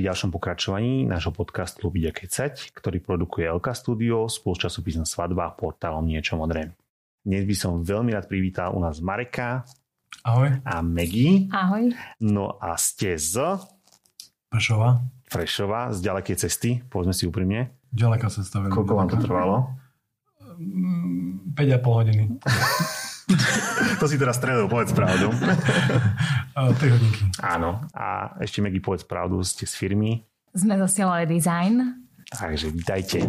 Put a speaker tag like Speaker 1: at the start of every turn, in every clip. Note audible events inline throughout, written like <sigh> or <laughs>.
Speaker 1: Pri ďalšom pokračovaní nášho podcastu Lubiť a kecať, ktorý produkuje LK Studio spolu s časopisom Svadba a portálom Niečo modré. Dnes by som veľmi rád privítal u nás Mareka.
Speaker 2: Ahoj.
Speaker 1: A Megy.
Speaker 3: Ahoj.
Speaker 1: No a ste z...
Speaker 2: Prešova.
Speaker 1: Prešova, z ďalekej cesty, povedzme si úprimne.
Speaker 2: Ďaleká cesta.
Speaker 1: Koľko vám to trvalo?
Speaker 2: 5,5 hodiny. <laughs>
Speaker 1: to si teraz stredol, povedz pravdu. <laughs>
Speaker 2: 3 hodinky.
Speaker 1: Áno. A ešte Megy, povedz pravdu, ste z firmy.
Speaker 3: Sme zasielali design.
Speaker 1: Takže vítajte.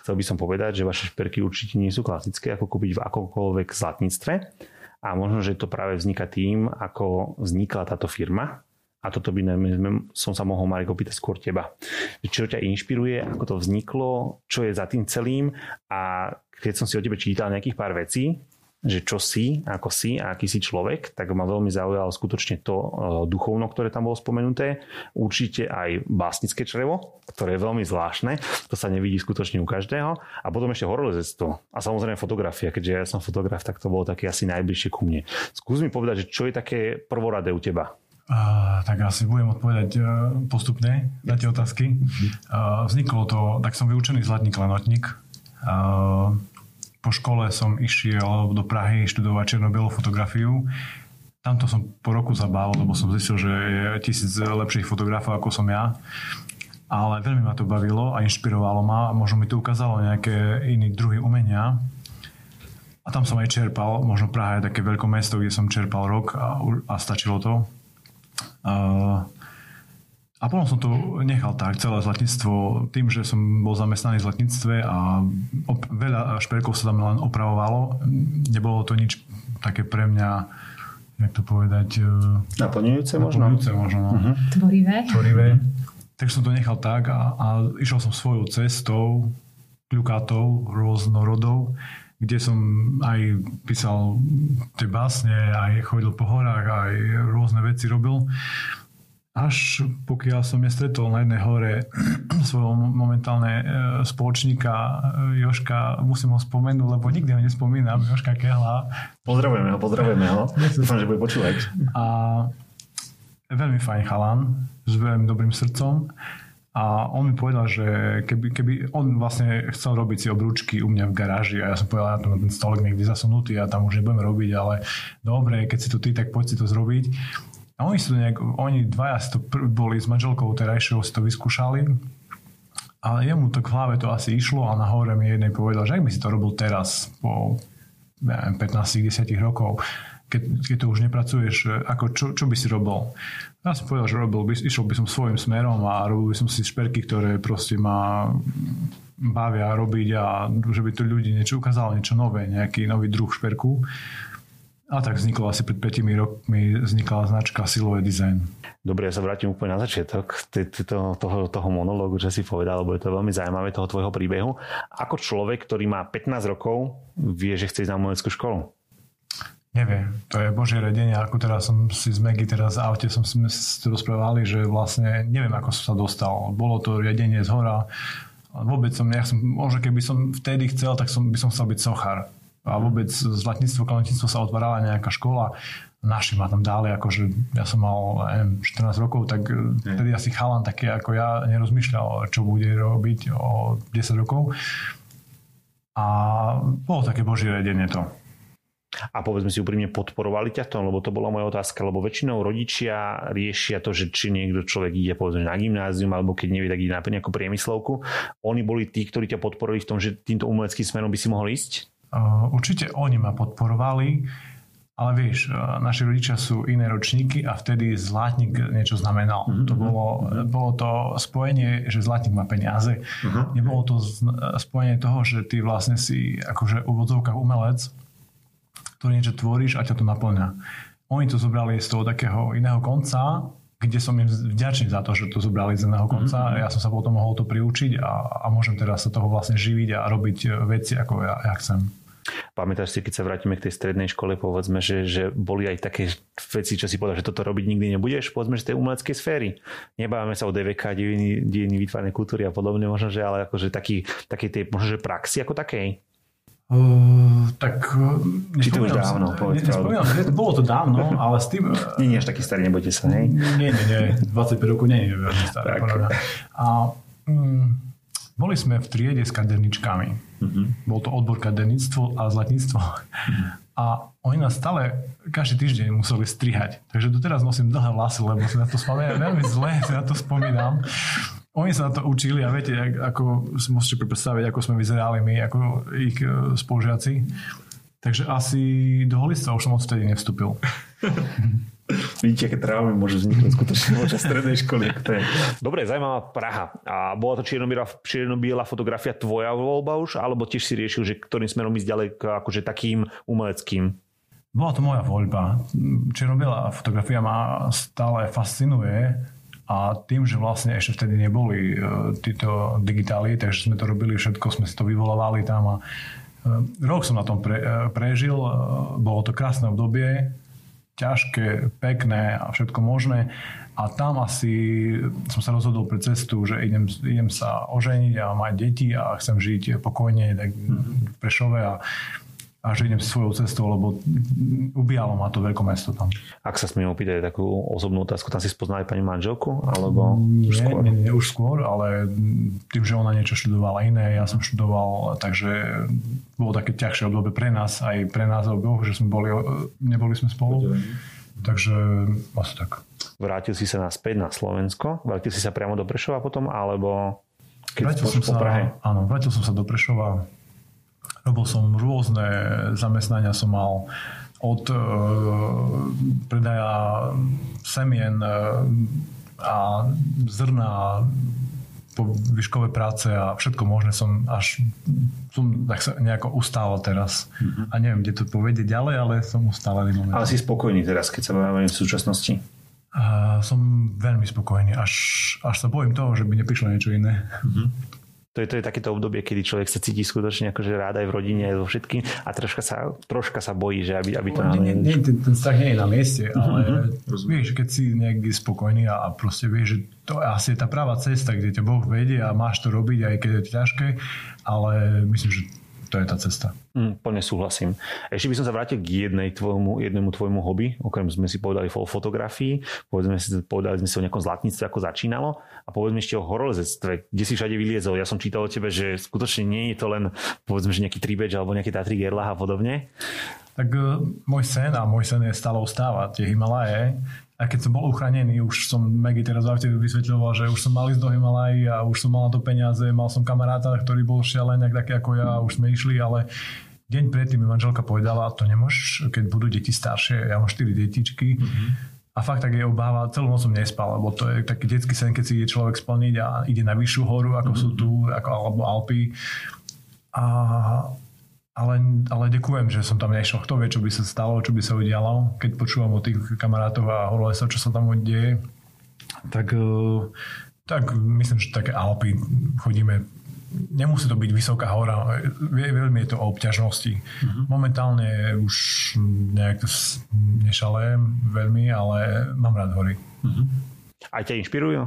Speaker 1: Chcel by som povedať, že vaše šperky určite nie sú klasické, ako kúpiť v akomkoľvek zlatníctve. A možno, že to práve vzniká tým, ako vznikla táto firma. A toto by som sa mohol, Marek, opýtať skôr teba. Čo ťa inšpiruje, ako to vzniklo, čo je za tým celým a keď som si o tebe čítal nejakých pár vecí, že čo si, ako si a aký si človek, tak ma veľmi zaujalo skutočne to uh, duchovno, ktoré tam bolo spomenuté. Určite aj básnické črevo, ktoré je veľmi zvláštne. To sa nevidí skutočne u každého. A potom ešte horolezectvo. A samozrejme fotografia. Keďže ja som fotograf, tak to bolo také asi najbližšie ku mne. Skús mi povedať, že čo je také prvoradé u teba?
Speaker 2: Uh, tak asi budem odpovedať uh, postupne na tie otázky. Uh, vzniklo to, tak som vyučený zlatník lenotník. Uh, po škole som išiel do Prahy študovať černobelú fotografiu. Tamto som po roku zabával, lebo som zistil, že je tisíc lepších fotografov ako som ja. Ale veľmi ma to bavilo a inšpirovalo ma. Možno mi to ukázalo nejaké iné druhy umenia. A tam som aj čerpal. Možno Praha je také veľké mesto, kde som čerpal rok a, a stačilo to. A potom som to nechal tak, celé zlatníctvo, tým, že som bol zamestnaný v zlatníctve a op- veľa šperkov sa tam len opravovalo. Nebolo to nič také pre mňa, jak to povedať...
Speaker 1: E, naplňujúce možno?
Speaker 2: Naplňujúce možno, no. Uh-huh.
Speaker 3: Tvorivé.
Speaker 2: Tvorivé. Takže som to nechal tak a, a išiel som svojou cestou, kľukátou, rôznorodou, kde som aj písal tie básne, aj chodil po horách, aj rôzne veci robil. Až pokiaľ som nestretol na jednej hore <clears throat> svojho momentálne e, spoločníka e, Joška, musím ho spomenúť, lebo nikdy ho nespomínam, Joška Kehla.
Speaker 1: Pozdravujeme ho, pozdravujeme ho. <laughs> Dúfam, že bude počúvať.
Speaker 2: A veľmi fajn chalan, s veľmi dobrým srdcom. A on mi povedal, že keby, keby on vlastne chcel robiť si obrúčky u mňa v garáži a ja som povedal, že ten stolek niekde zasunutý a tam už nebudem robiť, ale dobre, keď si to ty, tak poď si to zrobiť. A oni, si to nejak, oni dvaja si to pr- boli s manželkou terajšou, si to vyskúšali. A jemu to k hlave to asi išlo a na hore mi jednej povedal, že ak by si to robil teraz po 15-10 rokov, keď, keď to už nepracuješ, ako čo, čo by si robil? Ja som povedal, že robil by, išiel by som svojim smerom a robil by som si šperky, ktoré proste ma bavia robiť a že by to ľudí niečo ukázalo, niečo nové, nejaký nový druh šperku. A tak vzniklo asi pred 5 rokmi vznikla značka Silové Design.
Speaker 1: Dobre, ja sa vrátim úplne na začiatok toho, toho, toho monológu, čo si povedal, lebo je to veľmi zaujímavé toho tvojho príbehu. Ako človek, ktorý má 15 rokov, vie, že chce ísť na umeleckú školu?
Speaker 2: Neviem, to je božie redenie, ako teraz som si z Megy teraz v aute som si rozprávali, že vlastne neviem, ako som sa dostal. Bolo to riadenie z hora, vôbec som, ja som, možno keby som vtedy chcel, tak som, by som chcel byť sochár a vôbec zlatníctvo, klanotníctvo sa otvárala nejaká škola, naši ma tam dali, akože ja som mal neviem, 14 rokov, tak vtedy asi chalan taký ako ja nerozmýšľal, čo bude robiť o 10 rokov. A bolo také božie vedenie to.
Speaker 1: A povedzme si úprimne, podporovali ťa to? Lebo to bola moja otázka, lebo väčšinou rodičia riešia to, že či niekto človek ide povedzme na gymnázium, alebo keď nevie, tak ide na nejakú priemyslovku. Oni boli tí, ktorí ťa podporili v tom, že týmto umeleckým smerom by si mohol ísť?
Speaker 2: Určite oni ma podporovali, ale vieš, naši rodičia sú iné ročníky a vtedy zlatník niečo znamenal. Uh-huh. To bolo, bolo to spojenie, že zlatník má peniaze. Uh-huh. Nebolo to spojenie toho, že ty vlastne si akože v úvodzovkách umelec, ktorý niečo tvoríš a ťa to naplňa. Oni to zobrali z toho takého iného konca, kde som im vďačný za to, že to zobrali z jedného konca. Mm-hmm. Ja som sa potom mohol to priučiť a, a môžem teraz sa toho vlastne živiť a robiť veci, ako ja, ja chcem.
Speaker 1: Pamätáš si, keď sa vrátime k tej strednej škole, povedzme, že, že boli aj také veci, čo si povedal, že toto robiť nikdy nebudeš, povedzme, že tej umeleckej sféry. Nebávame sa o DVK, dejiny, dejiny výtvarnej kultúry a podobne, možno, že ale akože taký, taký tej, možno, že praxi ako takej.
Speaker 2: Uh, tak...
Speaker 1: Či to už dávno,
Speaker 2: ne, nespomínam, bolo to dávno, ale s tým...
Speaker 1: Nie, nie až taký starý, nebojte sa, hej?
Speaker 2: Nie, nie, nie, 25 rokov nie je veľmi starý. A um, boli sme v triede s kaderničkami. Uh-huh. Bol to odbor kaderníctvo a zlatníctvo. Uh-huh. A oni nás stále každý týždeň museli strihať. Takže doteraz nosím dlhé vlasy, lebo si na to spomínam veľmi zle, si na to spomínam. Oni sa na to učili a viete, ako si môžete predstaviť, ako sme vyzerali my, ako ich e, spolužiaci. Takže asi do holista už som odtedy nevstúpil. <laughs>
Speaker 1: Vidíte, aké traumy môžu vzniknúť skutočne počas strednej školy. To je... Dobre, zaujímavá Praha. A bola to čierno-biela fotografia tvoja voľba už, alebo tiež si riešil, že ktorým smerom ísť ďalej k akože takým umeleckým?
Speaker 2: Bola to moja voľba. Čierno-biela fotografia ma stále fascinuje a tým, že vlastne ešte vtedy neboli uh, títo digitály, takže sme to robili všetko, sme si to vyvolávali tam a uh, rok som na tom pre, uh, prežil, bolo to krásne obdobie, ťažké, pekné a všetko možné. A tam asi som sa rozhodol pre cestu, že idem, idem sa oženiť a mať deti a chcem žiť pokojne tak v Prešove a a že idem svojou cestou, lebo ubíjalo ma to veľké mesto tam.
Speaker 1: Ak sa smiem opýtať takú osobnú otázku, tam si spoznali pani manželku? Alebo
Speaker 2: nie, už skôr? Nie, nie, už skôr, ale tým, že ona niečo študovala iné, ja som študoval, takže bolo také ťažšie obdobie pre nás, aj pre nás oboch, že sme boli, neboli sme spolu. Takže asi tak.
Speaker 1: Vrátil si sa naspäť na Slovensko? Vrátil si sa priamo do Prešova potom, alebo
Speaker 2: keď vrátil som sa, Prahe? Áno, vrátil som sa do Prešova Robil som rôzne zamestnania, som mal od e, predaja semien e, a zrna po výškové práce a všetko možné som až som tak sa nejako ustával teraz. Mm-hmm. A neviem, kde to povedie ďalej, ale som ustálený
Speaker 1: moment. Ale si spokojný teraz, keď sa bavíme v súčasnosti?
Speaker 2: A som veľmi spokojný. Až, až sa bojím toho, že by neprišlo niečo iné. Mm-hmm
Speaker 1: to je, to je takéto obdobie, kedy človek sa cíti skutočne akože rád aj v rodine, aj so všetkým a troška sa, troška sa bojí, že aby, aby to...
Speaker 2: No, nie, nie, ten, ten strach nie je na mieste, ale uh-huh. vieš, keď si niekde spokojný a, a proste vieš, že to asi je tá práva cesta, kde ťa Boh vedie a máš to robiť, aj keď je to ťažké, ale myslím, že to je tá cesta.
Speaker 1: Mm, plne súhlasím. Ešte by som sa vrátil k jednej tvojmu, jednému tvojmu hobby, okrem sme si povedali o fotografii, povedzme si, povedali sme si o nejakom zlatníctve, ako začínalo a povedzme ešte o horolezectve, kde si všade vyliezol. Ja som čítal o tebe, že skutočne nie je to len povedzme, že nejaký tribeč alebo nejaký Tatry Gerlach a podobne.
Speaker 2: Tak uh, môj sen a môj sen je stále ostávať tie Himalaje a keď som bol uchránený, už som Maggie teraz v vysvetľoval, že už som mal ísť do Himalají a už som mal na to peniaze, mal som kamaráta, ktorý bol šialený taký ako ja, už sme išli, ale deň predtým mi manželka povedala, to nemôžeš, keď budú deti staršie, ja mám 4 detičky, mm-hmm. A fakt tak je obáva, celú noc som nespal, lebo to je taký detský sen, keď si ide človek splniť a ide na vyššiu horu, ako mm-hmm. sú tu, ako, alebo Alpy. A ale, ale ďakujem, že som tam nešiel. Kto vie, čo by sa stalo, čo by sa udialo, keď počúvam o tých kamarátov a horolesov, čo sa tam deje. Tak, e, tak myslím, že také Alpy chodíme nemusí to byť vysoká hora, veľmi je to o obťažnosti. Uh-huh. Momentálne už nejak nešalém veľmi, ale mám rád hory. Uh-huh.
Speaker 1: A ťa inšpirujú?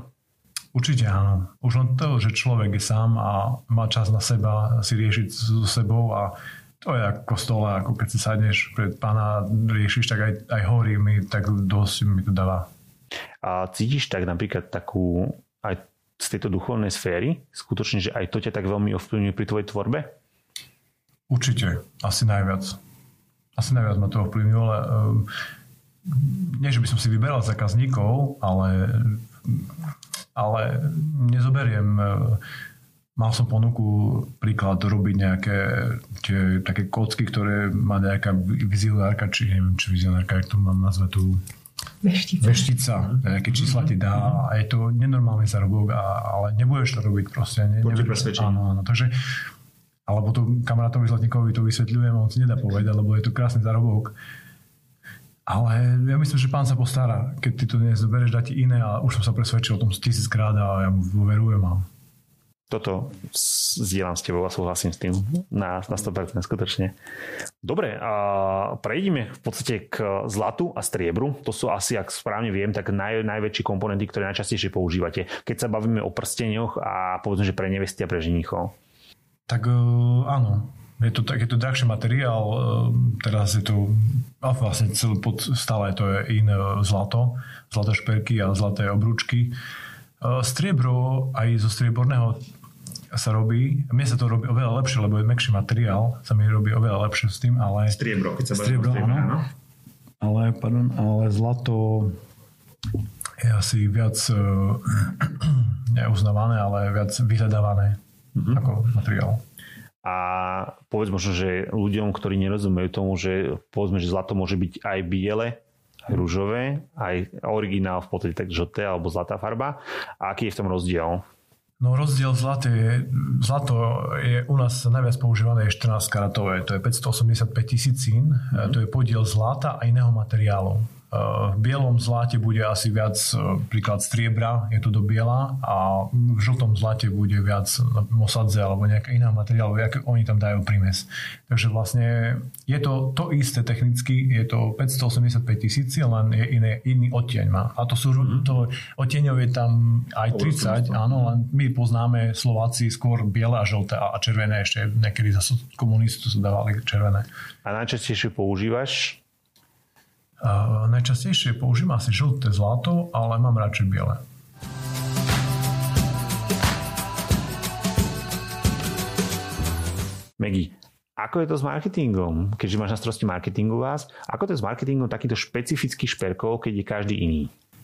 Speaker 2: Určite áno. Už len to, že človek je sám a má čas na seba si riešiť so sebou a to je ako kostole, ako keď si sadneš pred pána, riešiš, tak aj, aj horí mi, tak dosť mi to dáva.
Speaker 1: A cítiš tak napríklad takú, aj z tejto duchovnej sféry, skutočne, že aj to ťa tak veľmi ovplyvňuje pri tvojej tvorbe?
Speaker 2: Určite, asi najviac. Asi najviac ma to ovplyvňuje, ale um, nie, že by som si vyberal zákazníkov, ale, ale nezoberiem uh, Mal som ponuku príklad robiť nejaké tie, také kocky, ktoré má nejaká vizionárka, či neviem, či vizionárka, jak to mám nazvať tú
Speaker 3: Veštica.
Speaker 2: Veštica, nejaké čísla ti dá a je to nenormálny zarobok, a, ale nebudeš to robiť proste. Ne,
Speaker 1: presvedčenie.
Speaker 2: Áno, áno, takže alebo to kamarátovi Zlatníkovi to vysvetľujem, on si nedá povedať, lebo je to krásny zarobok. Ale ja myslím, že pán sa postará. Keď ty to dnes zoberieš, dá ti iné a už som sa presvedčil o tom tisíckrát a ja mu dôverujem a
Speaker 1: toto zdieľam s tebou a súhlasím s tým na, na 100% skutočne. Dobre, a prejdeme v podstate k zlatu a striebru. To sú asi, ak správne viem, tak naj, najväčšie komponenty, ktoré najčastejšie používate. Keď sa bavíme o prsteňoch a povedzme, že pre nevesty a pre ženichov.
Speaker 2: Tak e, áno, Je to, je to drahší materiál, e, teraz je to a vlastne celý pod, stále to je iné zlato, zlaté šperky a zlaté obrúčky. E, striebro aj zo strieborného sa robí, mne sa to robí oveľa lepšie, lebo je mekší materiál, sa mi robí oveľa lepšie s tým, ale...
Speaker 1: Striebro, keď sa
Speaker 2: striebro, striebro áno. Ale, pardon, ale zlato je asi viac uh, <clears throat> neuznávané, ale viac vyhľadávané mm-hmm. ako materiál.
Speaker 1: A povedz možno, že ľuďom, ktorí nerozumejú tomu, že povedzme, že zlato môže byť aj biele, aj rúžové, aj originál v podstate tak žlté alebo zlatá farba. A aký je v tom rozdiel?
Speaker 2: No rozdiel zlaté je, zlato je u nás najviac používané je 14 karatové, to je 585 tisícin, mm. to je podiel zlata a iného materiálu. V bielom zlate bude asi viac e, príklad striebra, je to do biela a v žltom zlate bude viac mosadze alebo nejaká iná materiál, aké oni tam dajú prímes. Takže vlastne je to to isté technicky, je to 585 tisíc, len je iný, iný odtieň má. A to sú, mm-hmm. to odtieňov je tam aj 30, áno, len my poznáme Slováci skôr biele a žlté a červené ešte niekedy zase komunistu sa dávali červené.
Speaker 1: A najčastejšie používaš
Speaker 2: najčastejšie používam asi žlté zlato, ale mám radšej biele.
Speaker 1: Megi, ako je to s marketingom? Keďže máš na starosti marketingu vás, ako to je s marketingom takýchto špecifických šperkov, keď je každý iný?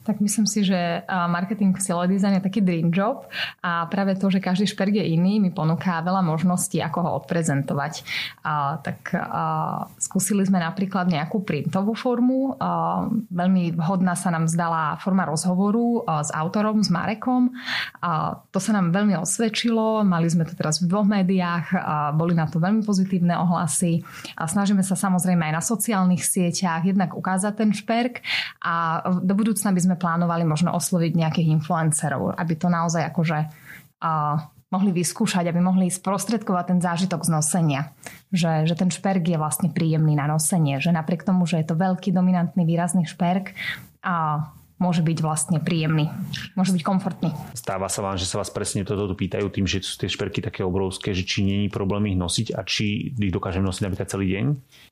Speaker 3: Tak myslím si, že marketing v sielo design je taký dream job a práve to, že každý šperk je iný, mi ponúka veľa možností, ako ho odprezentovať. A, tak a, skúsili sme napríklad nejakú printovú formu. A, veľmi vhodná sa nám zdala forma rozhovoru a, s autorom, s Marekom. A, to sa nám veľmi osvedčilo. Mali sme to teraz v dvoch médiách. A, boli na to veľmi pozitívne ohlasy. A snažíme sa samozrejme aj na sociálnych sieťach jednak ukázať ten šperk a do budúcna by sme plánovali možno osloviť nejakých influencerov, aby to naozaj akože uh, mohli vyskúšať, aby mohli sprostredkovať ten zážitok z nosenia. Že, že ten šperk je vlastne príjemný na nosenie. Že napriek tomu, že je to veľký, dominantný, výrazný šperk, a môže byť vlastne príjemný. Môže byť komfortný.
Speaker 1: Stáva sa vám, že sa vás presne toto pýtajú tým, že sú tie šperky také obrovské, že či není problém ich nosiť a či ich dokážeme nosiť napríklad celý deň?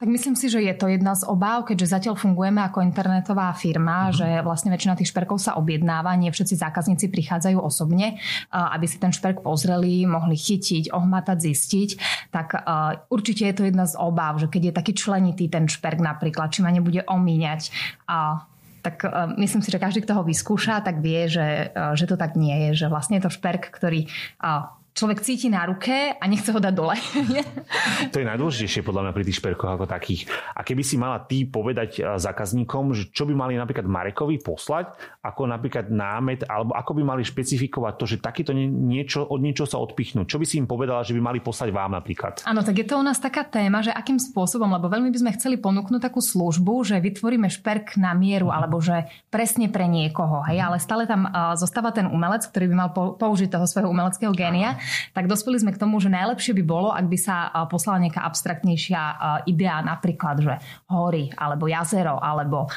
Speaker 3: Tak myslím si, že je to jedna z obáv, keďže zatiaľ fungujeme ako internetová firma, mm-hmm. že vlastne väčšina tých šperkov sa objednáva, nie všetci zákazníci prichádzajú osobne, aby si ten šperk pozreli, mohli chytiť, ohmatať, zistiť. Tak určite je to jedna z obáv, že keď je taký členitý ten šperk napríklad, či ma nebude omíňať tak uh, myslím si, že každý, kto ho vyskúša, tak vie, že, uh, že to tak nie je, že vlastne je to šperk, ktorý uh, človek cíti na ruke a nechce ho dať dole. <laughs>
Speaker 1: to je najdôležitejšie podľa mňa pri tých šperkoch ako takých. A keby si mala ty povedať eh, zákazníkom, že čo by mali napríklad Marekovi poslať, ako napríklad námet, alebo ako by mali špecifikovať to, že takýto niečo, od niečo sa odpichnú. Čo by si im povedala, že by mali poslať vám napríklad?
Speaker 3: Áno, tak je to u nás taká téma, že akým spôsobom, lebo veľmi by sme chceli ponúknuť takú službu, že vytvoríme šperk na mieru, alebo že presne pre niekoho, hej, ale stále tam uh, zostáva ten umelec, ktorý by mal použiť toho svojho umeleckého génia tak dospeli sme k tomu, že najlepšie by bolo, ak by sa poslala nejaká abstraktnejšia idea, napríklad, že hory, alebo jazero, alebo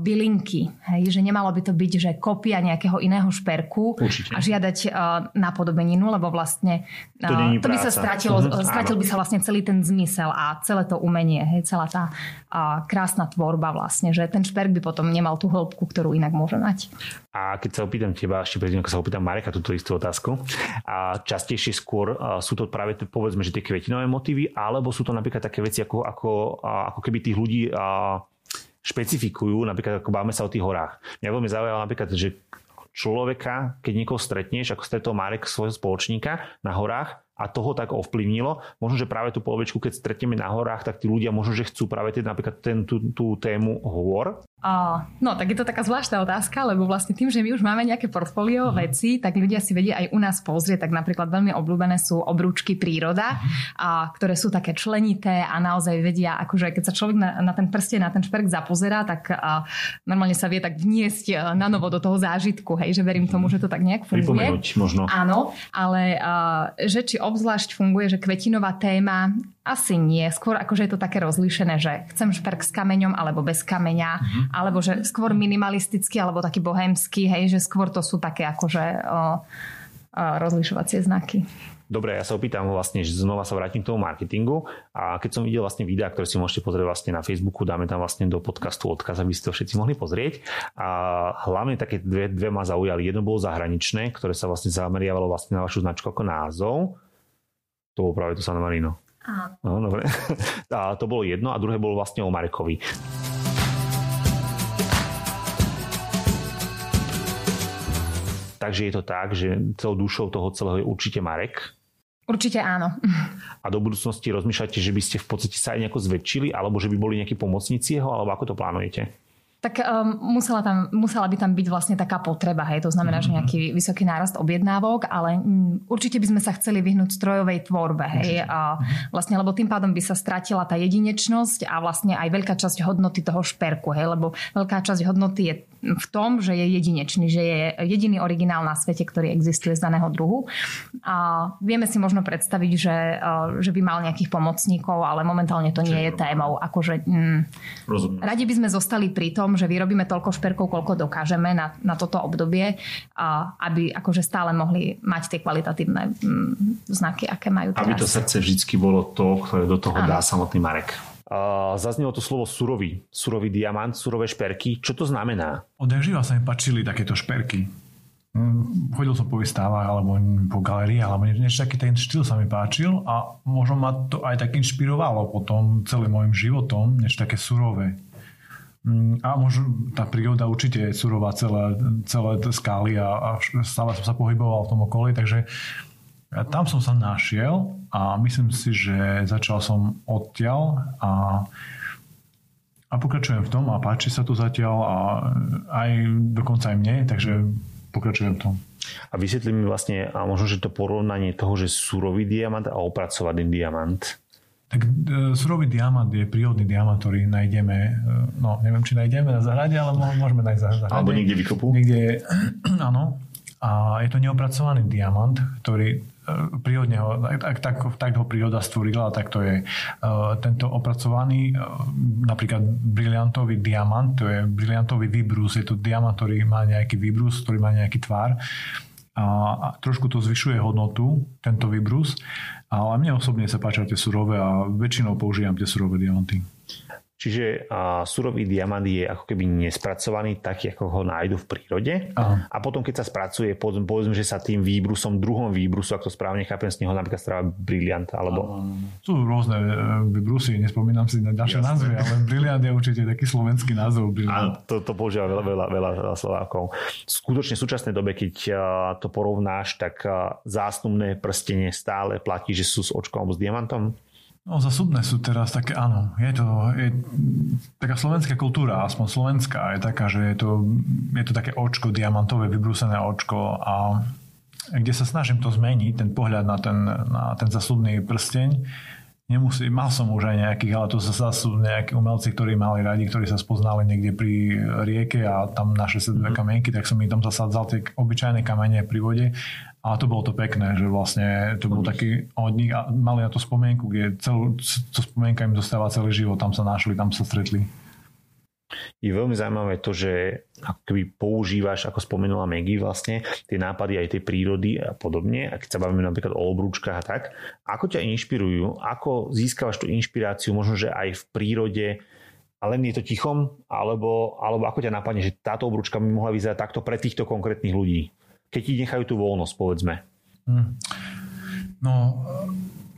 Speaker 3: bylinky. Hej, že nemalo by to byť, že kopia nejakého iného šperku
Speaker 1: Určite.
Speaker 3: a žiadať napodobeninu, lebo vlastne
Speaker 1: to,
Speaker 3: to by sa stratilo, mm-hmm. stratil by sa vlastne celý ten zmysel a celé to umenie, hej, celá tá krásna tvorba vlastne, že ten šperk by potom nemal tú hĺbku, ktorú inak môže mať.
Speaker 1: A keď sa opýtam teba, ešte predtým, ako sa opýtam Mareka túto istú otázku, a častejšie skôr sú to práve povedzme, že tie kvetinové motívy, alebo sú to napríklad také veci, ako, ako, ako keby tých ľudí špecifikujú, napríklad ako báme sa o tých horách. Mňa veľmi zaujalo napríklad, že človeka, keď niekoho stretneš, ako stretol Marek svojho spoločníka na horách, a toho tak ovplyvnilo. Možno, že práve tú polovičku, keď stretneme na horách, tak tí ľudia možno, že chcú práve tie, napríklad ten, tú, tú tému hôr
Speaker 3: Uh, no, tak je to taká zvláštna otázka, lebo vlastne tým, že my už máme nejaké portfólio uh-huh. veci, tak ľudia si vedia aj u nás pozrieť, tak napríklad veľmi obľúbené sú obrúčky príroda, uh-huh. a, ktoré sú také členité a naozaj vedia, akože keď sa človek na, na ten prste, na ten šperk zapozerá, tak a, normálne sa vie tak vniesť na novo do toho zážitku, hej, že verím tomu, že to tak nejak funguje.
Speaker 1: Pripomenúť možno.
Speaker 3: Áno, ale a, že či obzvlášť funguje, že kvetinová téma asi nie. Skôr akože je to také rozlíšené, že chcem šperk s kameňom alebo bez kameňa, mm-hmm. alebo že skôr minimalistický alebo taký bohemský, hej, že skôr to sú také akože... O, rozlišovacie znaky.
Speaker 1: Dobre, ja sa opýtam vlastne, že znova sa vrátim k tomu marketingu a keď som videl vlastne videá, ktoré si môžete pozrieť vlastne na Facebooku, dáme tam vlastne do podcastu odkaz, aby ste to všetci mohli pozrieť. A hlavne také dve, dve ma zaujali. Jedno bolo zahraničné, ktoré sa vlastne zameriavalo vlastne na vašu značku ako názov. To bolo práve to San Marino. Áno. No, dobre. <laughs> A to bolo jedno a druhé bolo vlastne o Marekovi. Takže je to tak, že celou dušou toho celého je určite Marek,
Speaker 3: Určite áno. <laughs>
Speaker 1: A do budúcnosti rozmýšľate, že by ste v podstate sa aj nejako zväčšili, alebo že by boli nejakí pomocníci jeho, alebo ako to plánujete?
Speaker 3: Tak um, musela, tam, musela by tam byť vlastne taká potreba, hej, to znamená, mm-hmm. že nejaký vysoký nárast objednávok, ale um, určite by sme sa chceli vyhnúť strojovej tvorbe, hej, a mhm. vlastne, lebo tým pádom by sa stratila tá jedinečnosť a vlastne aj veľká časť hodnoty toho šperku, hej, lebo veľká časť hodnoty je v tom, že je jedinečný, že je jediný originál na svete, ktorý existuje z daného druhu. A vieme si možno predstaviť, že, že by mal nejakých pomocníkov, ale momentálne to nie je témou. Akože, mm, radi by sme zostali pri tom, že vyrobíme toľko šperkov, koľko dokážeme na, na toto obdobie, a aby akože stále mohli mať tie kvalitatívne mm, znaky, aké majú teraz.
Speaker 1: Aby to srdce vždy bolo to, ktoré do toho ano. dá samotný Marek. Zaznelo to slovo surový, surový diamant, surové šperky. Čo to znamená?
Speaker 2: Odjak živa sa mi páčili takéto šperky. Mm, chodil som po výstavách alebo po galerii, alebo niečo taký ten štýl sa mi páčil a možno ma to aj tak inšpirovalo potom celým môjim životom, niečo také surové. Mm, a možno tá príroda určite je surová celé, celé skály a, a stále som sa pohyboval v tom okolí, takže tam som sa našiel a myslím si, že začal som odtiaľ a, a pokračujem v tom a páči sa tu zatiaľ a aj dokonca aj mne, takže pokračujem v tom.
Speaker 1: A vysvetlí mi vlastne, a možno, že to porovnanie toho, že surový diamant a opracovaný diamant.
Speaker 2: Tak e, surový diamant je prírodný diamant, ktorý nájdeme, e, no neviem, či nájdeme na zahrade, ale môžeme nájsť na zahrade.
Speaker 1: Alebo niekde vykopu.
Speaker 2: Niekde, <clears throat> áno. A je to neopracovaný diamant, ktorý prírodne ho, tak, tak, tak ho príroda stvorila, tak to je uh, tento opracovaný uh, napríklad briliantový diamant, to je briliantový výbrus, je to diamant, ktorý má nejaký výbrus, ktorý má nejaký tvar a, a trošku to zvyšuje hodnotu, tento výbrus, ale mne osobne sa páčia tie surové a väčšinou používam tie surové diamanty.
Speaker 1: Čiže a, surový diamant je ako keby nespracovaný taký, ako ho nájdu v prírode. Aha. A potom, keď sa spracuje, povedzme, že sa tým výbrusom, druhom výbrusu, ak to správne chápem, z neho napríklad stráva briliant, alebo...
Speaker 2: Sú rôzne e, výbrusy, nespomínam si na ďalšie názvy, ale briliant je určite taký slovenský názov.
Speaker 1: Áno, to, to používa veľa, veľa, veľa, veľa Slovákov. Skutočne v súčasnej dobe, keď to porovnáš, tak zásnubné prstenie stále platí, že sú s očkom s diamantom?
Speaker 2: No, zasudné sú teraz také, áno, je to je, taká slovenská kultúra, aspoň slovenská, je taká, že je to, je to také očko, diamantové, vybrúsené očko a kde sa snažím to zmeniť, ten pohľad na ten, na ten zasudný prsteň, nemusí, mal som už aj nejakých, ale to sa sú nejakí umelci, ktorí mali radi, ktorí sa spoznali niekde pri rieke a tam sa dve mhm. kamienky, tak som mi tam zasadzal tie obyčajné kamene pri vode a to bolo to pekné, že vlastne to bol taký a mali na to spomienku, kde celú, to spomienka im zostáva celý život, tam sa našli, tam sa stretli.
Speaker 1: Je veľmi zaujímavé to, že ako keby používaš, ako spomenula Maggie vlastne, tie nápady aj tej prírody a podobne, a keď sa bavíme napríklad o obrúčkach a tak, ako ťa inšpirujú, ako získavaš tú inšpiráciu, možno, že aj v prírode, a len je to tichom, alebo, alebo ako ťa napadne, že táto obrúčka by mohla vyzerať takto pre týchto konkrétnych ľudí keď ti nechajú tú voľnosť, povedzme? Hmm.
Speaker 2: No,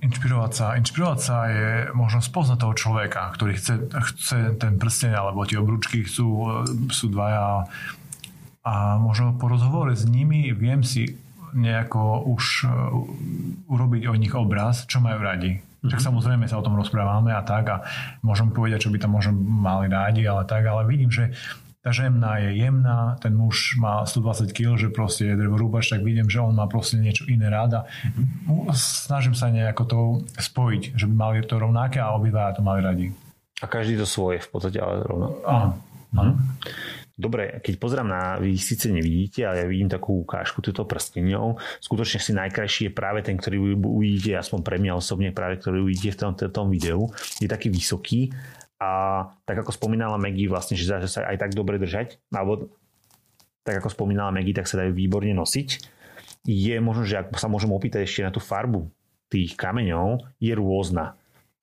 Speaker 2: inšpirovať sa. Inšpirovať sa je možno spoznať toho človeka, ktorý chce, chce ten prsteň, alebo tie obrúčky chcú, sú dvaja a možno po rozhovore s nimi viem si nejako už uh, urobiť o nich obraz, čo majú radi. Mm-hmm. Tak samozrejme sa o tom rozprávame a tak a môžem povedať, čo by tam možno mali rádi, ale tak, ale vidím, že tá žemná je jemná, ten muž má 120 kg, že proste je drevorúbač, tak vidím, že on má proste niečo iné ráda. Snažím sa nejako to spojiť, že by mali to rovnaké a obidva to mali radi.
Speaker 1: A každý to svoje v podstate, ale rovno.
Speaker 2: Áno.
Speaker 1: Mhm. Dobre, keď pozrám na, vy síce nevidíte, ale ja vidím takú ukážku túto prsteňou. Skutočne si najkrajší je práve ten, ktorý uvidíte, aspoň pre mňa osobne, práve ktorý uvidíte v tom, tom videu. Je taký vysoký a tak ako spomínala Maggie vlastne, že sa aj tak dobre držať, alebo tak ako spomínala Maggie, tak sa dajú výborne nosiť. je možno, že ak sa môžem opýtať ešte na tú farbu tých kameňov, je rôzna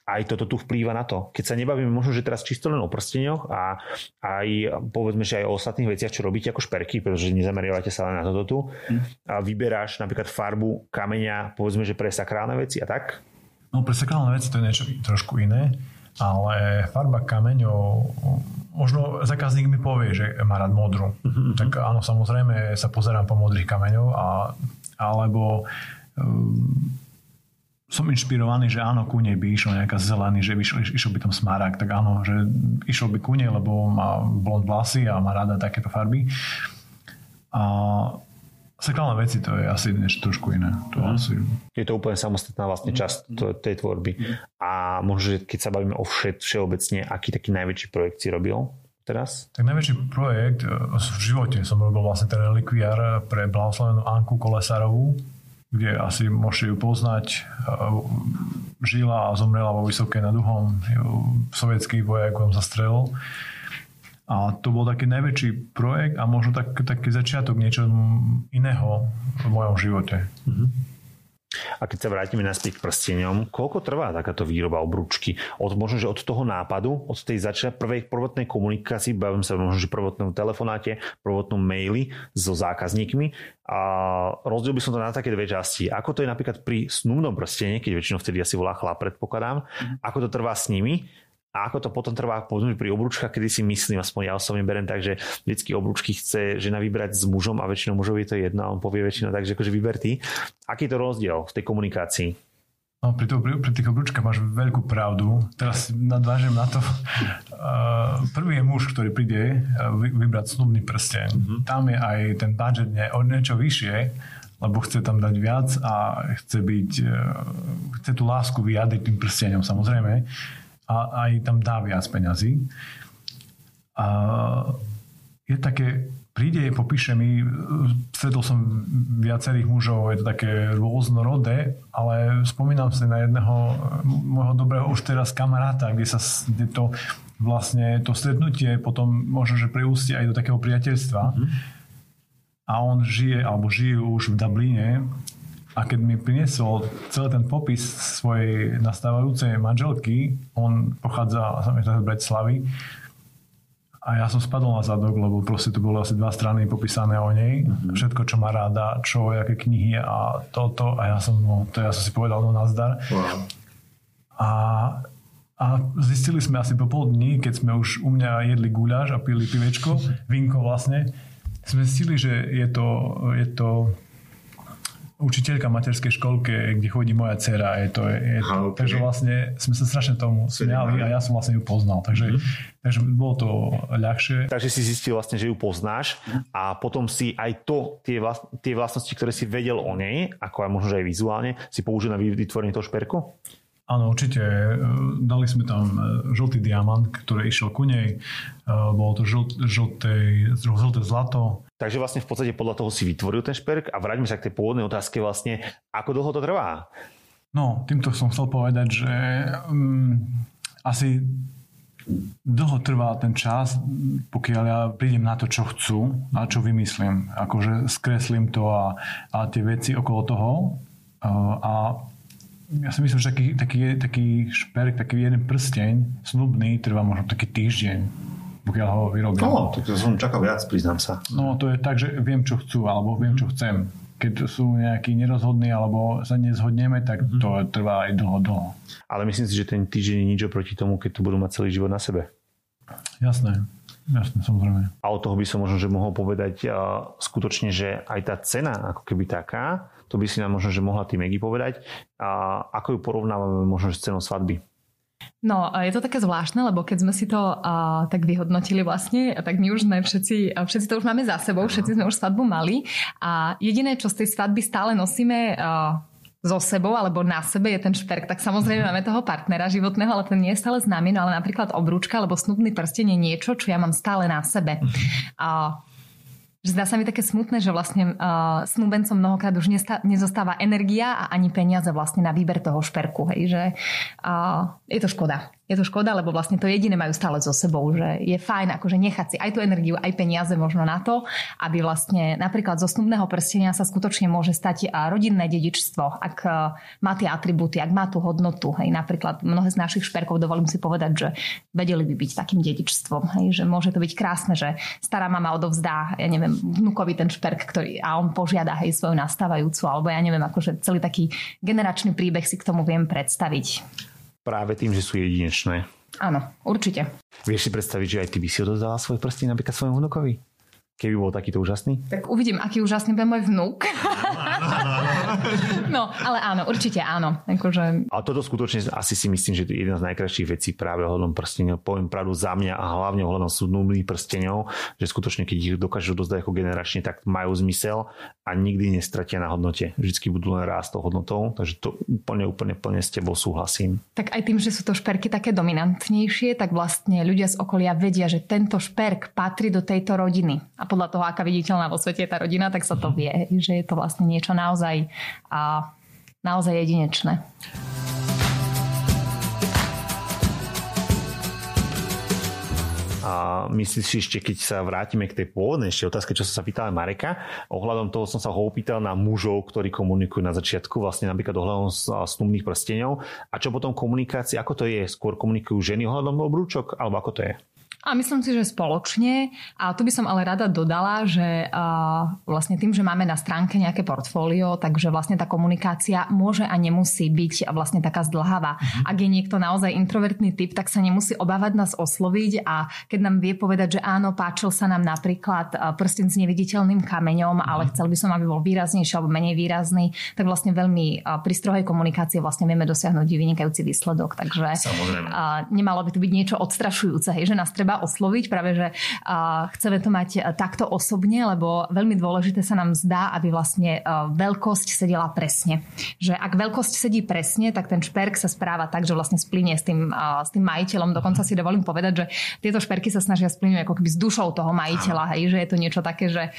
Speaker 1: aj toto tu vplýva na to. Keď sa nebavíme možno, že teraz čisto len o prsteňoch a aj povedzme, že aj o ostatných veciach, čo robíte ako šperky, pretože nezameriavate sa len na toto tu. Hm. A vyberáš napríklad farbu kameňa, povedzme, že pre sakrálne veci a tak?
Speaker 2: No pre sakrálne veci to je niečo trošku iné, ale farba kameňov, možno zákazník mi povie, že má rád modru. Mm-hmm. Tak áno, samozrejme sa pozerám po modrých kameňov, a, alebo um, som inšpirovaný, že áno, ku nej by išlo nejaká zelený, že išiel, išiel by tam smarák, tak áno, že išiel by ku nej, lebo má blond vlasy a má rada takéto farby. A sakrálne veci to je asi niečo trošku iné. To mm. asi...
Speaker 1: Je to úplne samostatná vlastne časť to, tej tvorby. A možno, že keď sa bavíme o všet, všeobecne, aký taký najväčší projekt si robil teraz?
Speaker 2: Tak najväčší projekt e, v živote som robil vlastne ten relikviár pre blahoslavenú Anku Kolesárovú, kde asi môžete ju poznať. Žila a zomrela vo Vysokej nad Uhom. Sovietský vojak vám zastrelil. A to bol taký najväčší projekt a možno tak, taký začiatok niečo iného v mojom živote. Mm-hmm.
Speaker 1: A keď sa vrátime naspäť k prsteňom, koľko trvá takáto výroba obručky? Od, možno, že od toho nápadu, od tej začia prvej prvotnej komunikácii, bavím sa možno, že prvotnom telefonáte, prvotnom maili so zákazníkmi. A rozdiel by som to na také dve časti. Ako to je napríklad pri snúbnom prstene, keď väčšinou vtedy asi volá chlap, predpokladám. Mm. Ako to trvá s nimi a ako to potom trvá povedzme pri obrúčkach, kedy si myslím, aspoň ja osobne berem tak, že vždycky obrúčky chce žena vybrať s mužom a väčšinou mužov je to jedno a on povie väčšinou tak, že akože vyber ty. Aký je to rozdiel v tej komunikácii?
Speaker 2: No, pri, to, pri, pri tých obrúčkach máš veľkú pravdu. Teraz nadvážem na to. Uh, prvý je muž, ktorý príde vy, vybrať snubný prsten. Mm-hmm. Tam je aj ten budget nie, o niečo vyššie, lebo chce tam dať viac a chce byť, uh, chce tú lásku vyjadriť tým prstenom samozrejme a aj tam dá viac peňazí. A je také, príde, popíše mi, stretol som viacerých mužov, je to také rôznorodé, ale spomínam si na jedného môjho dobrého už teraz kamaráta, kde sa kde to vlastne to stretnutie potom možno, že preústie aj do takého priateľstva. Mm-hmm. A on žije, alebo žijú už v Dubline a keď mi priniesol celý ten popis svojej nastávajúcej manželky, on pochádza z Bratislavy, a ja som spadol na zadok, lebo proste tu bolo asi dva strany popísané o nej. Mm-hmm. Všetko, čo má ráda, čo, aké knihy a toto. A ja som, no, to ja som si povedal, no nazdar. Wow. A, a zistili sme asi po pol dní, keď sme už u mňa jedli guľaš a pili pivečko, <laughs> vinko vlastne, sme zistili, že je to, je to učiteľka materskej školke, kde chodí moja dcera. Je to, je to, okay. Takže vlastne sme sa strašne tomu smiali a ja som vlastne ju poznal. Takže, mm-hmm. takže bolo to ľahšie.
Speaker 1: Takže si zistil vlastne, že ju poznáš a potom si aj to, tie, vlast, tie vlastnosti, ktoré si vedel o nej, ako aj možno aj vizuálne, si použil na vytvorenie toho šperku?
Speaker 2: Áno, určite. Dali sme tam e, žltý diamant, ktorý išiel ku nej. E, bolo to žlté, žlté zlato.
Speaker 1: Takže vlastne v podstate podľa toho si vytvoril ten šperk a vráťme sa k tej pôvodnej otázke vlastne, ako dlho to trvá?
Speaker 2: No, týmto som chcel povedať, že um, asi dlho trvá ten čas, pokiaľ ja prídem na to, čo chcú, na čo vymyslím. Akože skreslím to a, a tie veci okolo toho. A ja si myslím, že taký, taký, taký šperk, taký jeden prsteň snubný trvá možno taký týždeň, pokiaľ ho vyrobím.
Speaker 1: No, tak to som čakal viac, priznám sa.
Speaker 2: No, to je tak, že viem, čo chcú, alebo viem, čo chcem. Keď sú nejakí nerozhodní, alebo sa nezhodneme, tak mhm. to mm-hmm. trvá aj dlho, dlho.
Speaker 1: Ale myslím si, že ten týždeň je nič oproti tomu, keď to budú mať celý život na sebe.
Speaker 2: Jasné. Jasne, samozrejme.
Speaker 1: A od toho by som možno, že mohol povedať uh, skutočne, že aj tá cena ako keby taká, to by si nám možno, že mohla tým Megi povedať. A ako ju porovnávame možno s cenou svadby?
Speaker 3: No, je to také zvláštne, lebo keď sme si to uh, tak vyhodnotili vlastne, tak my už sme všetci, všetci to už máme za sebou, všetci sme už svadbu mali a jediné, čo z tej svadby stále nosíme uh, so sebou alebo na sebe je ten šperk, tak samozrejme máme toho partnera životného, ale ten nie je stále s nami, no ale napríklad obrúčka alebo snubný prsten je niečo, čo ja mám stále na sebe. A že zdá sa mi také smutné, že vlastne uh, snúbencom mnohokrát už nesta- nezostáva energia a ani peniaze vlastne na výber toho šperku. Hej, že uh, je to škoda. Je to škoda, lebo vlastne to jediné majú stále so sebou, že je fajn akože nechať si aj tú energiu, aj peniaze možno na to, aby vlastne napríklad zo snubného prstenia sa skutočne môže stať rodinné dedičstvo, ak e, má tie atribúty, ak má tú hodnotu. Hej, napríklad mnohé z našich šperkov, dovolím si povedať, že vedeli by byť takým dedičstvom, hej, že môže to byť krásne, že stará mama odovzdá, ja neviem, vnukovi ten šperk, ktorý a on požiada hej svoju nastávajúcu, alebo ja neviem, akože celý taký generačný príbeh si k tomu viem predstaviť
Speaker 1: práve tým, že sú jedinečné.
Speaker 3: Áno, určite.
Speaker 1: Vieš si predstaviť, že aj ty by si odozdala svoj prstý napríklad svojmu vnukovi? Keby bol takýto úžasný?
Speaker 3: Tak uvidím, aký úžasný bude môj vnúk. <laughs> no, ale áno, určite áno. Akože...
Speaker 1: A toto skutočne asi si myslím, že je jedna z najkrajších vecí práve ohľadom prstenov. Poviem pravdu za mňa a hlavne ohľadom súdnúbných prstenov, že skutočne keď ich dokážu dozdať ako generačne, tak majú zmysel a nikdy nestratia na hodnote. Vždycky budú len rásť tou hodnotou, takže to úplne, úplne plne s tebou súhlasím.
Speaker 3: Tak aj tým, že sú to šperky také dominantnejšie, tak vlastne ľudia z okolia vedia, že tento šperk patrí do tejto rodiny. A podľa toho, aká viditeľná vo svete je tá rodina, tak sa to vie, že je to vlastne niečo naozaj, a, naozaj jedinečné.
Speaker 1: A myslíš si ešte, keď sa vrátime k tej pôvodnej ešte otázke, čo som sa pýtal Mareka, ohľadom toho som sa ho opýtal na mužov, ktorí komunikujú na začiatku, vlastne napríklad ohľadom snubných prstenov. A čo potom komunikácia, ako to je? Skôr komunikujú ženy ohľadom obrúčok, alebo ako to je?
Speaker 3: A myslím si, že spoločne. A tu by som ale rada dodala, že vlastne tým, že máme na stránke nejaké portfólio, takže vlastne tá komunikácia môže a nemusí byť vlastne taká zdlhavá. Uh-huh. Ak je niekto naozaj introvertný typ, tak sa nemusí obávať nás osloviť a keď nám vie povedať, že áno, páčil sa nám napríklad prsten s neviditeľným kameňom, uh-huh. ale chcel by som, aby bol výraznejší alebo menej výrazný, tak vlastne veľmi pri strohej komunikácii vlastne vieme dosiahnuť vynikajúci výsledok. Takže uh, nemalo by to byť niečo odstrašujúce, hej, že nás treba osloviť, práve že chceme to mať takto osobne, lebo veľmi dôležité sa nám zdá, aby vlastne veľkosť sedela presne. Že ak veľkosť sedí presne, tak ten šperk sa správa tak, že vlastne splinie s tým, s tým majiteľom. Dokonca si dovolím povedať, že tieto šperky sa snažia splínuť ako keby s dušou toho majiteľa, hej, že je to niečo také, že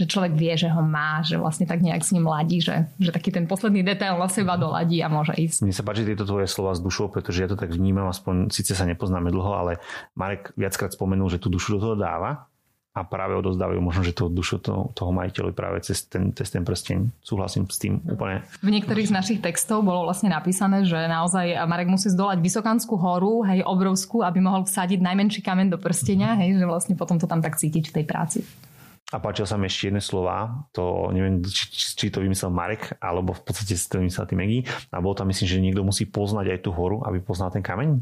Speaker 3: že človek vie, že ho má, že vlastne tak nejak s ním ladí, že, že taký ten posledný detail na seba doladí a môže ísť.
Speaker 1: Mne sa páči tieto tvoje slova s dušou, pretože ja to tak vnímam, aspoň síce sa nepoznáme dlho, ale Marek viackrát spomenul, že tú dušu do toho dáva a práve odozdávajú možno, že to dušu toho, toho majiteľovi práve cez ten, cez ten prsteň. Súhlasím s tým úplne.
Speaker 3: V niektorých z našich textov bolo vlastne napísané, že naozaj Marek musí zdolať Vysokanskú horu, hej, obrovskú, aby mohol vsadiť najmenší kamen do prstenia, hej, že vlastne potom to tam tak cítiť v tej práci.
Speaker 1: A páčil sa mi ešte jedné slova, to neviem, či, či to vymyslel Marek, alebo v podstate si to vymyslel tým Megi. A bolo tam, myslím, že niekto musí poznať aj tú horu, aby poznal ten kameň.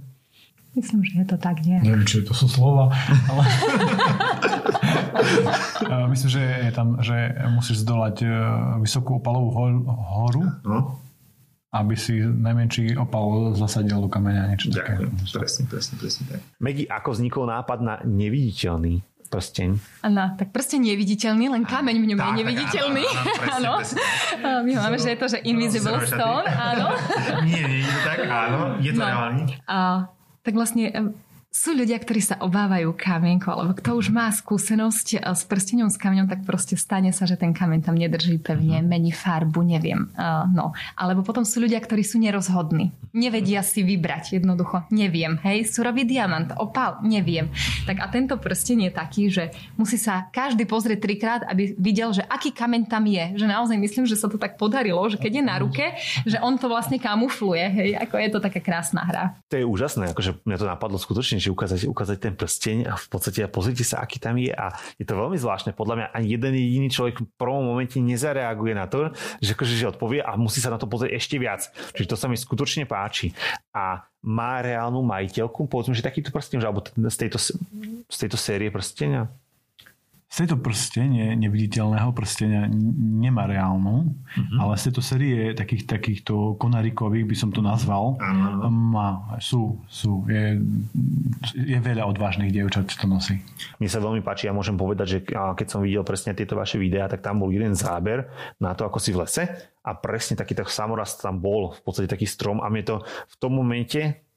Speaker 3: Myslím, že je to tak, nie?
Speaker 2: Neviem, či to sú slova, ale... <laughs> myslím, že je tam, že musíš zdolať e, vysokú opalovú horu, no. aby si najmenší opal zasadil do kameňa, niečo také.
Speaker 1: Presne, presne, presne tak. Megi, ako vznikol nápad na neviditeľný prsteň.
Speaker 3: Áno, tak prsteň je viditeľný, len kameň v ňom tak, je neviditeľný. Áno, My máme, že je to, že invisible stone. Áno.
Speaker 1: Nie, nie je to tak, áno. Je to no. reálne.
Speaker 3: A, tak vlastne sú ľudia, ktorí sa obávajú kamienku, alebo kto už má skúsenosť eh, s prstenom s kameňom, tak proste stane sa, že ten kameň tam nedrží pevne, mhm. mení farbu, neviem. Uh, no. Alebo potom sú ľudia, ktorí sú nerozhodní. Nevedia si vybrať, jednoducho, neviem. Hej, surový diamant, opal, neviem. Tak a tento prsten je taký, že musí sa každý pozrieť trikrát, aby videl, že aký kameň tam je. Že naozaj myslím, že sa to tak podarilo, že keď je na ruke, že on to vlastne kamufluje. Hej, ako je to taká krásna hra.
Speaker 1: To je úžasné, akože mňa to napadlo skutočne že ukázať, ukázať ten prsteň a v podstate pozrite sa, aký tam je a je to veľmi zvláštne. Podľa mňa ani jeden jediný človek v prvom momente nezareaguje na to, že, akože, že odpovie a musí sa na to pozrieť ešte viac. Čiže to sa mi skutočne páči. A má reálnu majiteľku, povedzme, že takýto prsteň, alebo z tejto, z tejto série prstenia?
Speaker 2: Z tejto prstenie, neviditeľného prstenia nemá reálnu, mm-hmm. ale z tejto série takých, takýchto konarikových by som to nazval, ano. má, sú, sú. Je, je veľa odvážnych dievčat, čo to nosí.
Speaker 1: Mne sa veľmi páči, ja môžem povedať, že keď som videl presne tieto vaše videá, tak tam bol jeden záber na to, ako si v lese a presne taký tak samorast tam bol, v podstate taký strom a mne to v tom momente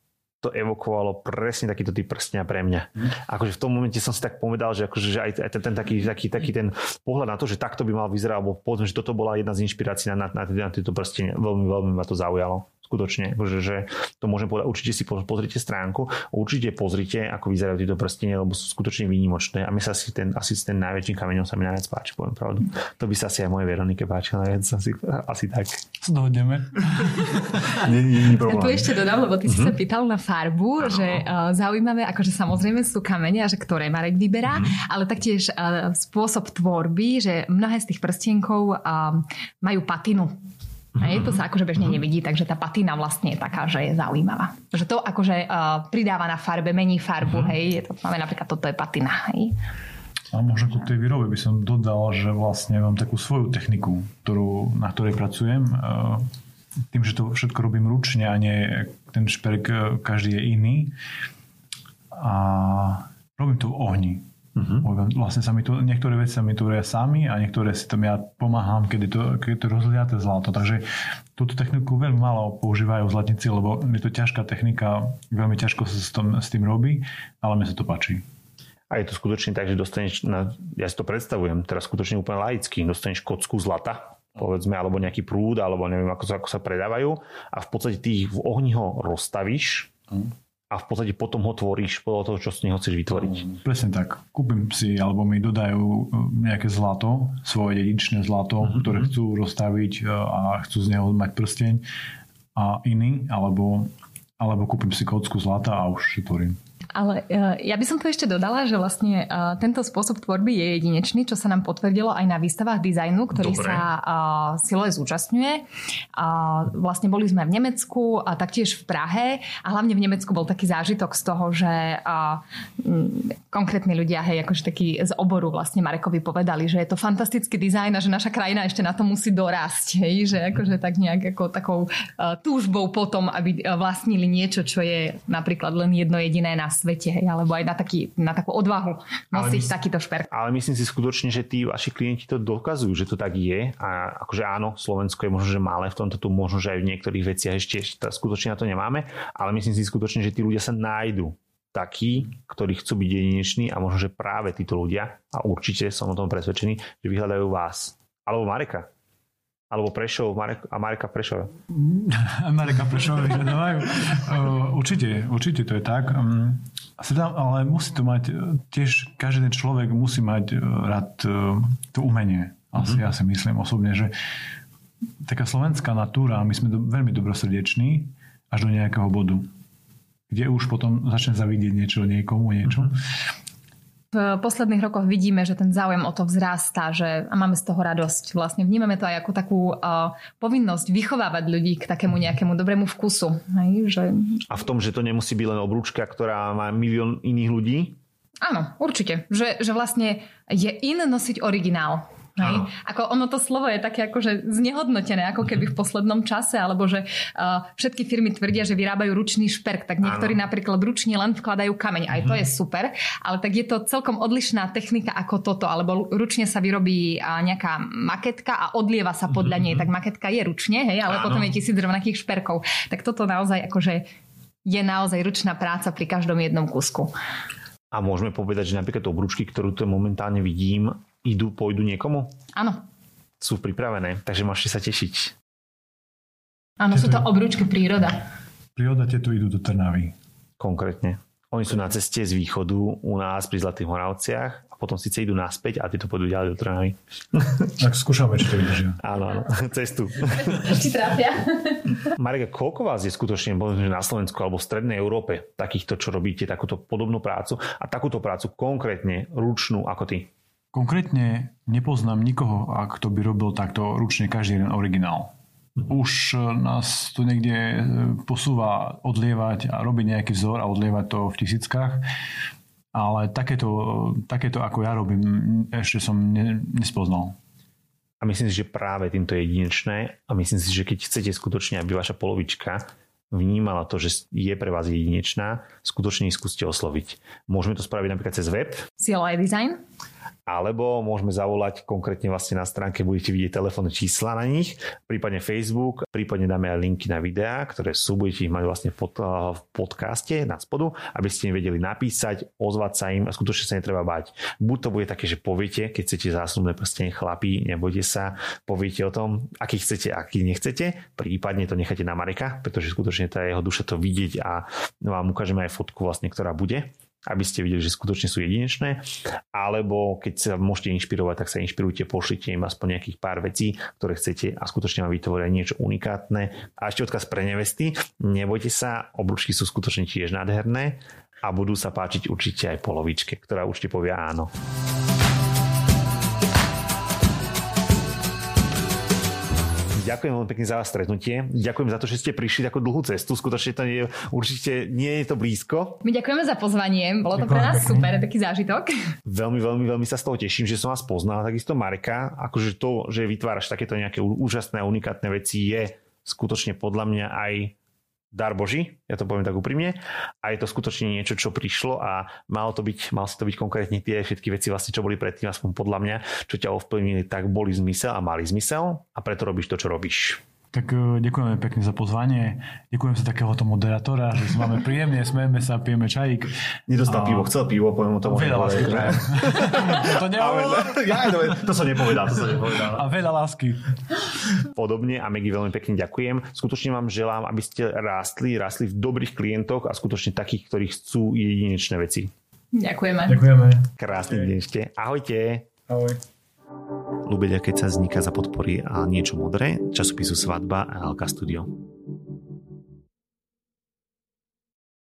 Speaker 1: to evokovalo presne takýto typ prstňa pre mňa. Mm. Akože v tom momente som si tak povedal, že, akože, že aj, aj ten, ten taký, taký, taký ten pohľad na to, že takto by mal vyzerať, alebo povedzme, že toto bola jedna z inšpirácií na, na, na, na tieto prstenie. Veľmi, veľmi ma to zaujalo skutočne, že, že to môžem povedať, určite si pozrite stránku, určite pozrite, ako vyzerajú tieto prstenie, lebo sú skutočne výnimočné a mi sa asi ten, asi ten najväčším kameňom sa mi najviac páči, poviem pravdu. To by sa asi aj moje Veronike páčilo najviac, asi, asi tak.
Speaker 2: Zdohodneme. <laughs>
Speaker 1: nie, nie, nie, problém.
Speaker 3: Tu ešte dodám, lebo ty mm-hmm. si sa mhm. pýtal na farbu, že uh, zaujímavé, akože samozrejme sú kamene a že ktoré Marek vyberá, mm-hmm. ale taktiež uh, spôsob tvorby, že mnohé z tých prstienkov uh, majú patinu. Hej, to sa akože bežne nevidí, takže tá patina vlastne je taká, že je zaujímavá. Že to akože uh, pridáva na farbe, mení farbu, uh-huh. hej, to máme napríklad toto je patina, hej.
Speaker 2: A možno ku tej výrobe by som dodal, že vlastne mám takú svoju techniku, ktorú, na ktorej pracujem. Uh, tým, že to všetko robím ručne a nie ten šperk uh, každý je iný. A robím to v ohni. Uh-huh. Vlastne sa mi to, niektoré veci sa mi tvoria sami a niektoré si tam ja pomáham, keď to, keď to rozliaté zlato. Takže túto techniku veľmi málo používajú zlatníci, lebo je to ťažká technika, veľmi ťažko sa s, tom, s tým robí, ale mne sa to páči.
Speaker 1: A je to skutočne tak, že dostaneš, na, ja si to predstavujem, teraz skutočne úplne laicky, dostaneš kocku zlata, povedzme, alebo nejaký prúd, alebo neviem, ako sa, ako sa predávajú a v podstate ty ich v ohni ho rozstavíš, uh-huh a v podstate potom ho tvoríš podľa toho, čo z neho chceš vytvoriť.
Speaker 2: Mm, presne tak. Kúpim si, alebo mi dodajú e, nejaké zlato, svoje dedičné zlato, mm-hmm. ktoré chcú rozstaviť e, a chcú z neho mať prsteň a iný, alebo, alebo kúpim si kocku zlata a už si tvorím.
Speaker 3: Ale uh, ja by som tu ešte dodala, že vlastne uh, tento spôsob tvorby je jedinečný, čo sa nám potvrdilo aj na výstavách dizajnu, ktorý Dobre. sa uh, Siloe zúčastňuje. Vlastne boli sme v Nemecku a taktiež v Prahe a hlavne v Nemecku bol taký zážitok z toho, že konkrétni ľudia, hej, akože taký z oboru vlastne Marekovi povedali, že je to fantastický dizajn a že naša krajina ešte na to musí dorásť, hej, že akože tak nejak ako takou túžbou potom, aby vlastnili niečo, čo je napríklad len jedno jediné na svete, hej, alebo aj na, taký, na takú odvahu nosiť mysl, takýto šperk.
Speaker 1: Ale myslím si skutočne, že tí vaši klienti to dokazujú, že to tak je a akože áno, Slovensko je možno, že malé v tomto tu možno, že aj v niektorých veciach ešte, ešte skutočne na to nemáme, ale myslím si skutočne, že tí ľudia sa nájdu takí, ktorí chcú byť jedineční a možno, že práve títo ľudia, a určite som o tom presvedčený, že vyhľadajú vás. Alebo Mareka. Alebo Prešov Marek, a Mareka Prešova. <laughs>
Speaker 2: Mareka Prešova vyhľadávajú. určite, určite to je tak. Um, ale musí to mať, tiež každý ten človek musí mať e, rád e, to umenie. Asi, mm-hmm. ja si myslím osobne, že taká slovenská natúra, my sme do, veľmi dobrosrdeční až do nejakého bodu kde už potom začne zavidieť niečo niekomu, niečo. Mm-hmm
Speaker 3: v posledných rokoch vidíme, že ten záujem o to vzrastá že, a máme z toho radosť. Vlastne vnímame to aj ako takú uh, povinnosť vychovávať ľudí k takému nejakému dobrému vkusu. Hej, že...
Speaker 1: A v tom, že to nemusí byť len obrúčka, ktorá má milión iných ľudí?
Speaker 3: Áno, určite. Že, že vlastne je in nosiť originál. Hej? Ako ono to slovo je také akože znehodnotené, ako keby v poslednom čase, alebo že uh, všetky firmy tvrdia, že vyrábajú ručný šperk, tak niektorí ano. napríklad ručne len vkladajú kameň. Aj to mhm. je super, ale tak je to celkom odlišná technika ako toto, alebo ručne sa vyrobí uh, nejaká maketka a odlieva sa podľa nej, mhm. tak maketka je ručne, hej, ale ano. potom je tisíc rovnakých šperkov. Tak toto naozaj akože je naozaj ručná práca pri každom jednom kusku.
Speaker 1: A môžeme povedať, že napríklad obručky, ktorú tu momentálne vidím, idú, pôjdu niekomu?
Speaker 3: Áno.
Speaker 1: Sú pripravené, takže môžete sa tešiť.
Speaker 3: Áno, sú to obrúčky príroda.
Speaker 2: Príroda tieto idú do Trnavy.
Speaker 1: Konkrétne. Oni sú na ceste z východu u nás pri Zlatých Moravciach potom síce idú naspäť a tieto pôjdu ďalej do Trnavy. <laughs>
Speaker 2: Tak skúšame, či to vydržia.
Speaker 1: Áno, áno, <laughs> cestu.
Speaker 3: Či trápia.
Speaker 1: Marika, koľko vás je skutočne na Slovensku alebo v Strednej Európe takýchto, čo robíte takúto podobnú prácu a takúto prácu konkrétne ručnú ako ty?
Speaker 2: Konkrétne nepoznám nikoho, kto by robil takto ručne každý jeden originál. Už nás tu niekde posúva odlievať a robiť nejaký vzor a odlievať to v tisíckach ale takéto, takéto ako ja robím, ešte som ne, nespoznal.
Speaker 1: A myslím si, že práve týmto je jedinečné a myslím si, že keď chcete skutočne, aby vaša polovička vnímala to, že je pre vás jedinečná, skutočne ich skúste osloviť. Môžeme to spraviť napríklad cez web.
Speaker 3: CLI Design.
Speaker 1: Alebo môžeme zavolať konkrétne vlastne na stránke, budete vidieť telefónne čísla na nich, prípadne Facebook, prípadne dáme aj linky na videá, ktoré sú, budete ich mať vlastne pod, v podcaste na spodu, aby ste im vedeli napísať, ozvať sa im a skutočne sa netreba bať. Buď to bude také, že poviete, keď chcete zásnubné prstenie chlapí, nebojte sa, poviete o tom, aký chcete, aký nechcete, prípadne to necháte na Mareka, pretože skutočne tá jeho duša to vidieť a vám ukážeme aj fotku vlastne, ktorá bude aby ste videli, že skutočne sú jedinečné, alebo keď sa môžete inšpirovať, tak sa inšpirujte, pošlite im aspoň nejakých pár vecí, ktoré chcete a skutočne vám vytvoria niečo unikátne. A ešte odkaz pre nevesty, nebojte sa, obručky sú skutočne tiež nádherné a budú sa páčiť určite aj polovičke, ktorá určite povie áno. Ďakujem veľmi pekne za vás stretnutie. Ďakujem za to, že ste prišli takú dlhú cestu. Skutočne to nie, určite nie je to blízko.
Speaker 3: My ďakujeme za pozvanie. Bolo to pre nás super, taký zážitok.
Speaker 1: Veľmi, veľmi, veľmi sa z toho teším, že som vás poznal. Takisto Mareka, akože to, že vytváraš takéto nejaké úžasné a unikátne veci je skutočne podľa mňa aj dar Boží, ja to poviem tak úprimne, a je to skutočne niečo, čo prišlo a malo to byť, mal si to byť konkrétne tie všetky veci, vlastne, čo boli predtým, aspoň podľa mňa, čo ťa ovplyvnili, tak boli zmysel a mali zmysel a preto robíš to, čo robíš.
Speaker 2: Tak e, ďakujeme pekne za pozvanie. Ďakujem za takéhoto moderátora, že máme príjemne, smejeme sa, pijeme čajík.
Speaker 1: Nedostal a... pivo, chcel pivo, poviem mu tomu.
Speaker 2: Veľa lásky <laughs>
Speaker 1: to, ja, to som nepovedal, to som nepovedal.
Speaker 2: A veľa lásky.
Speaker 1: Podobne a Megy veľmi pekne ďakujem. Skutočne vám želám, aby ste rástli, rástli v dobrých klientoch a skutočne takých, ktorí chcú jedinečné veci.
Speaker 3: Ďakujeme.
Speaker 2: Ďakujeme.
Speaker 1: Krásny deň ste. Ahojte.
Speaker 2: Ahoj.
Speaker 1: Lubeľa, keď sa vzniká za podpory a niečo modré, časopisu Svadba a LK Studio.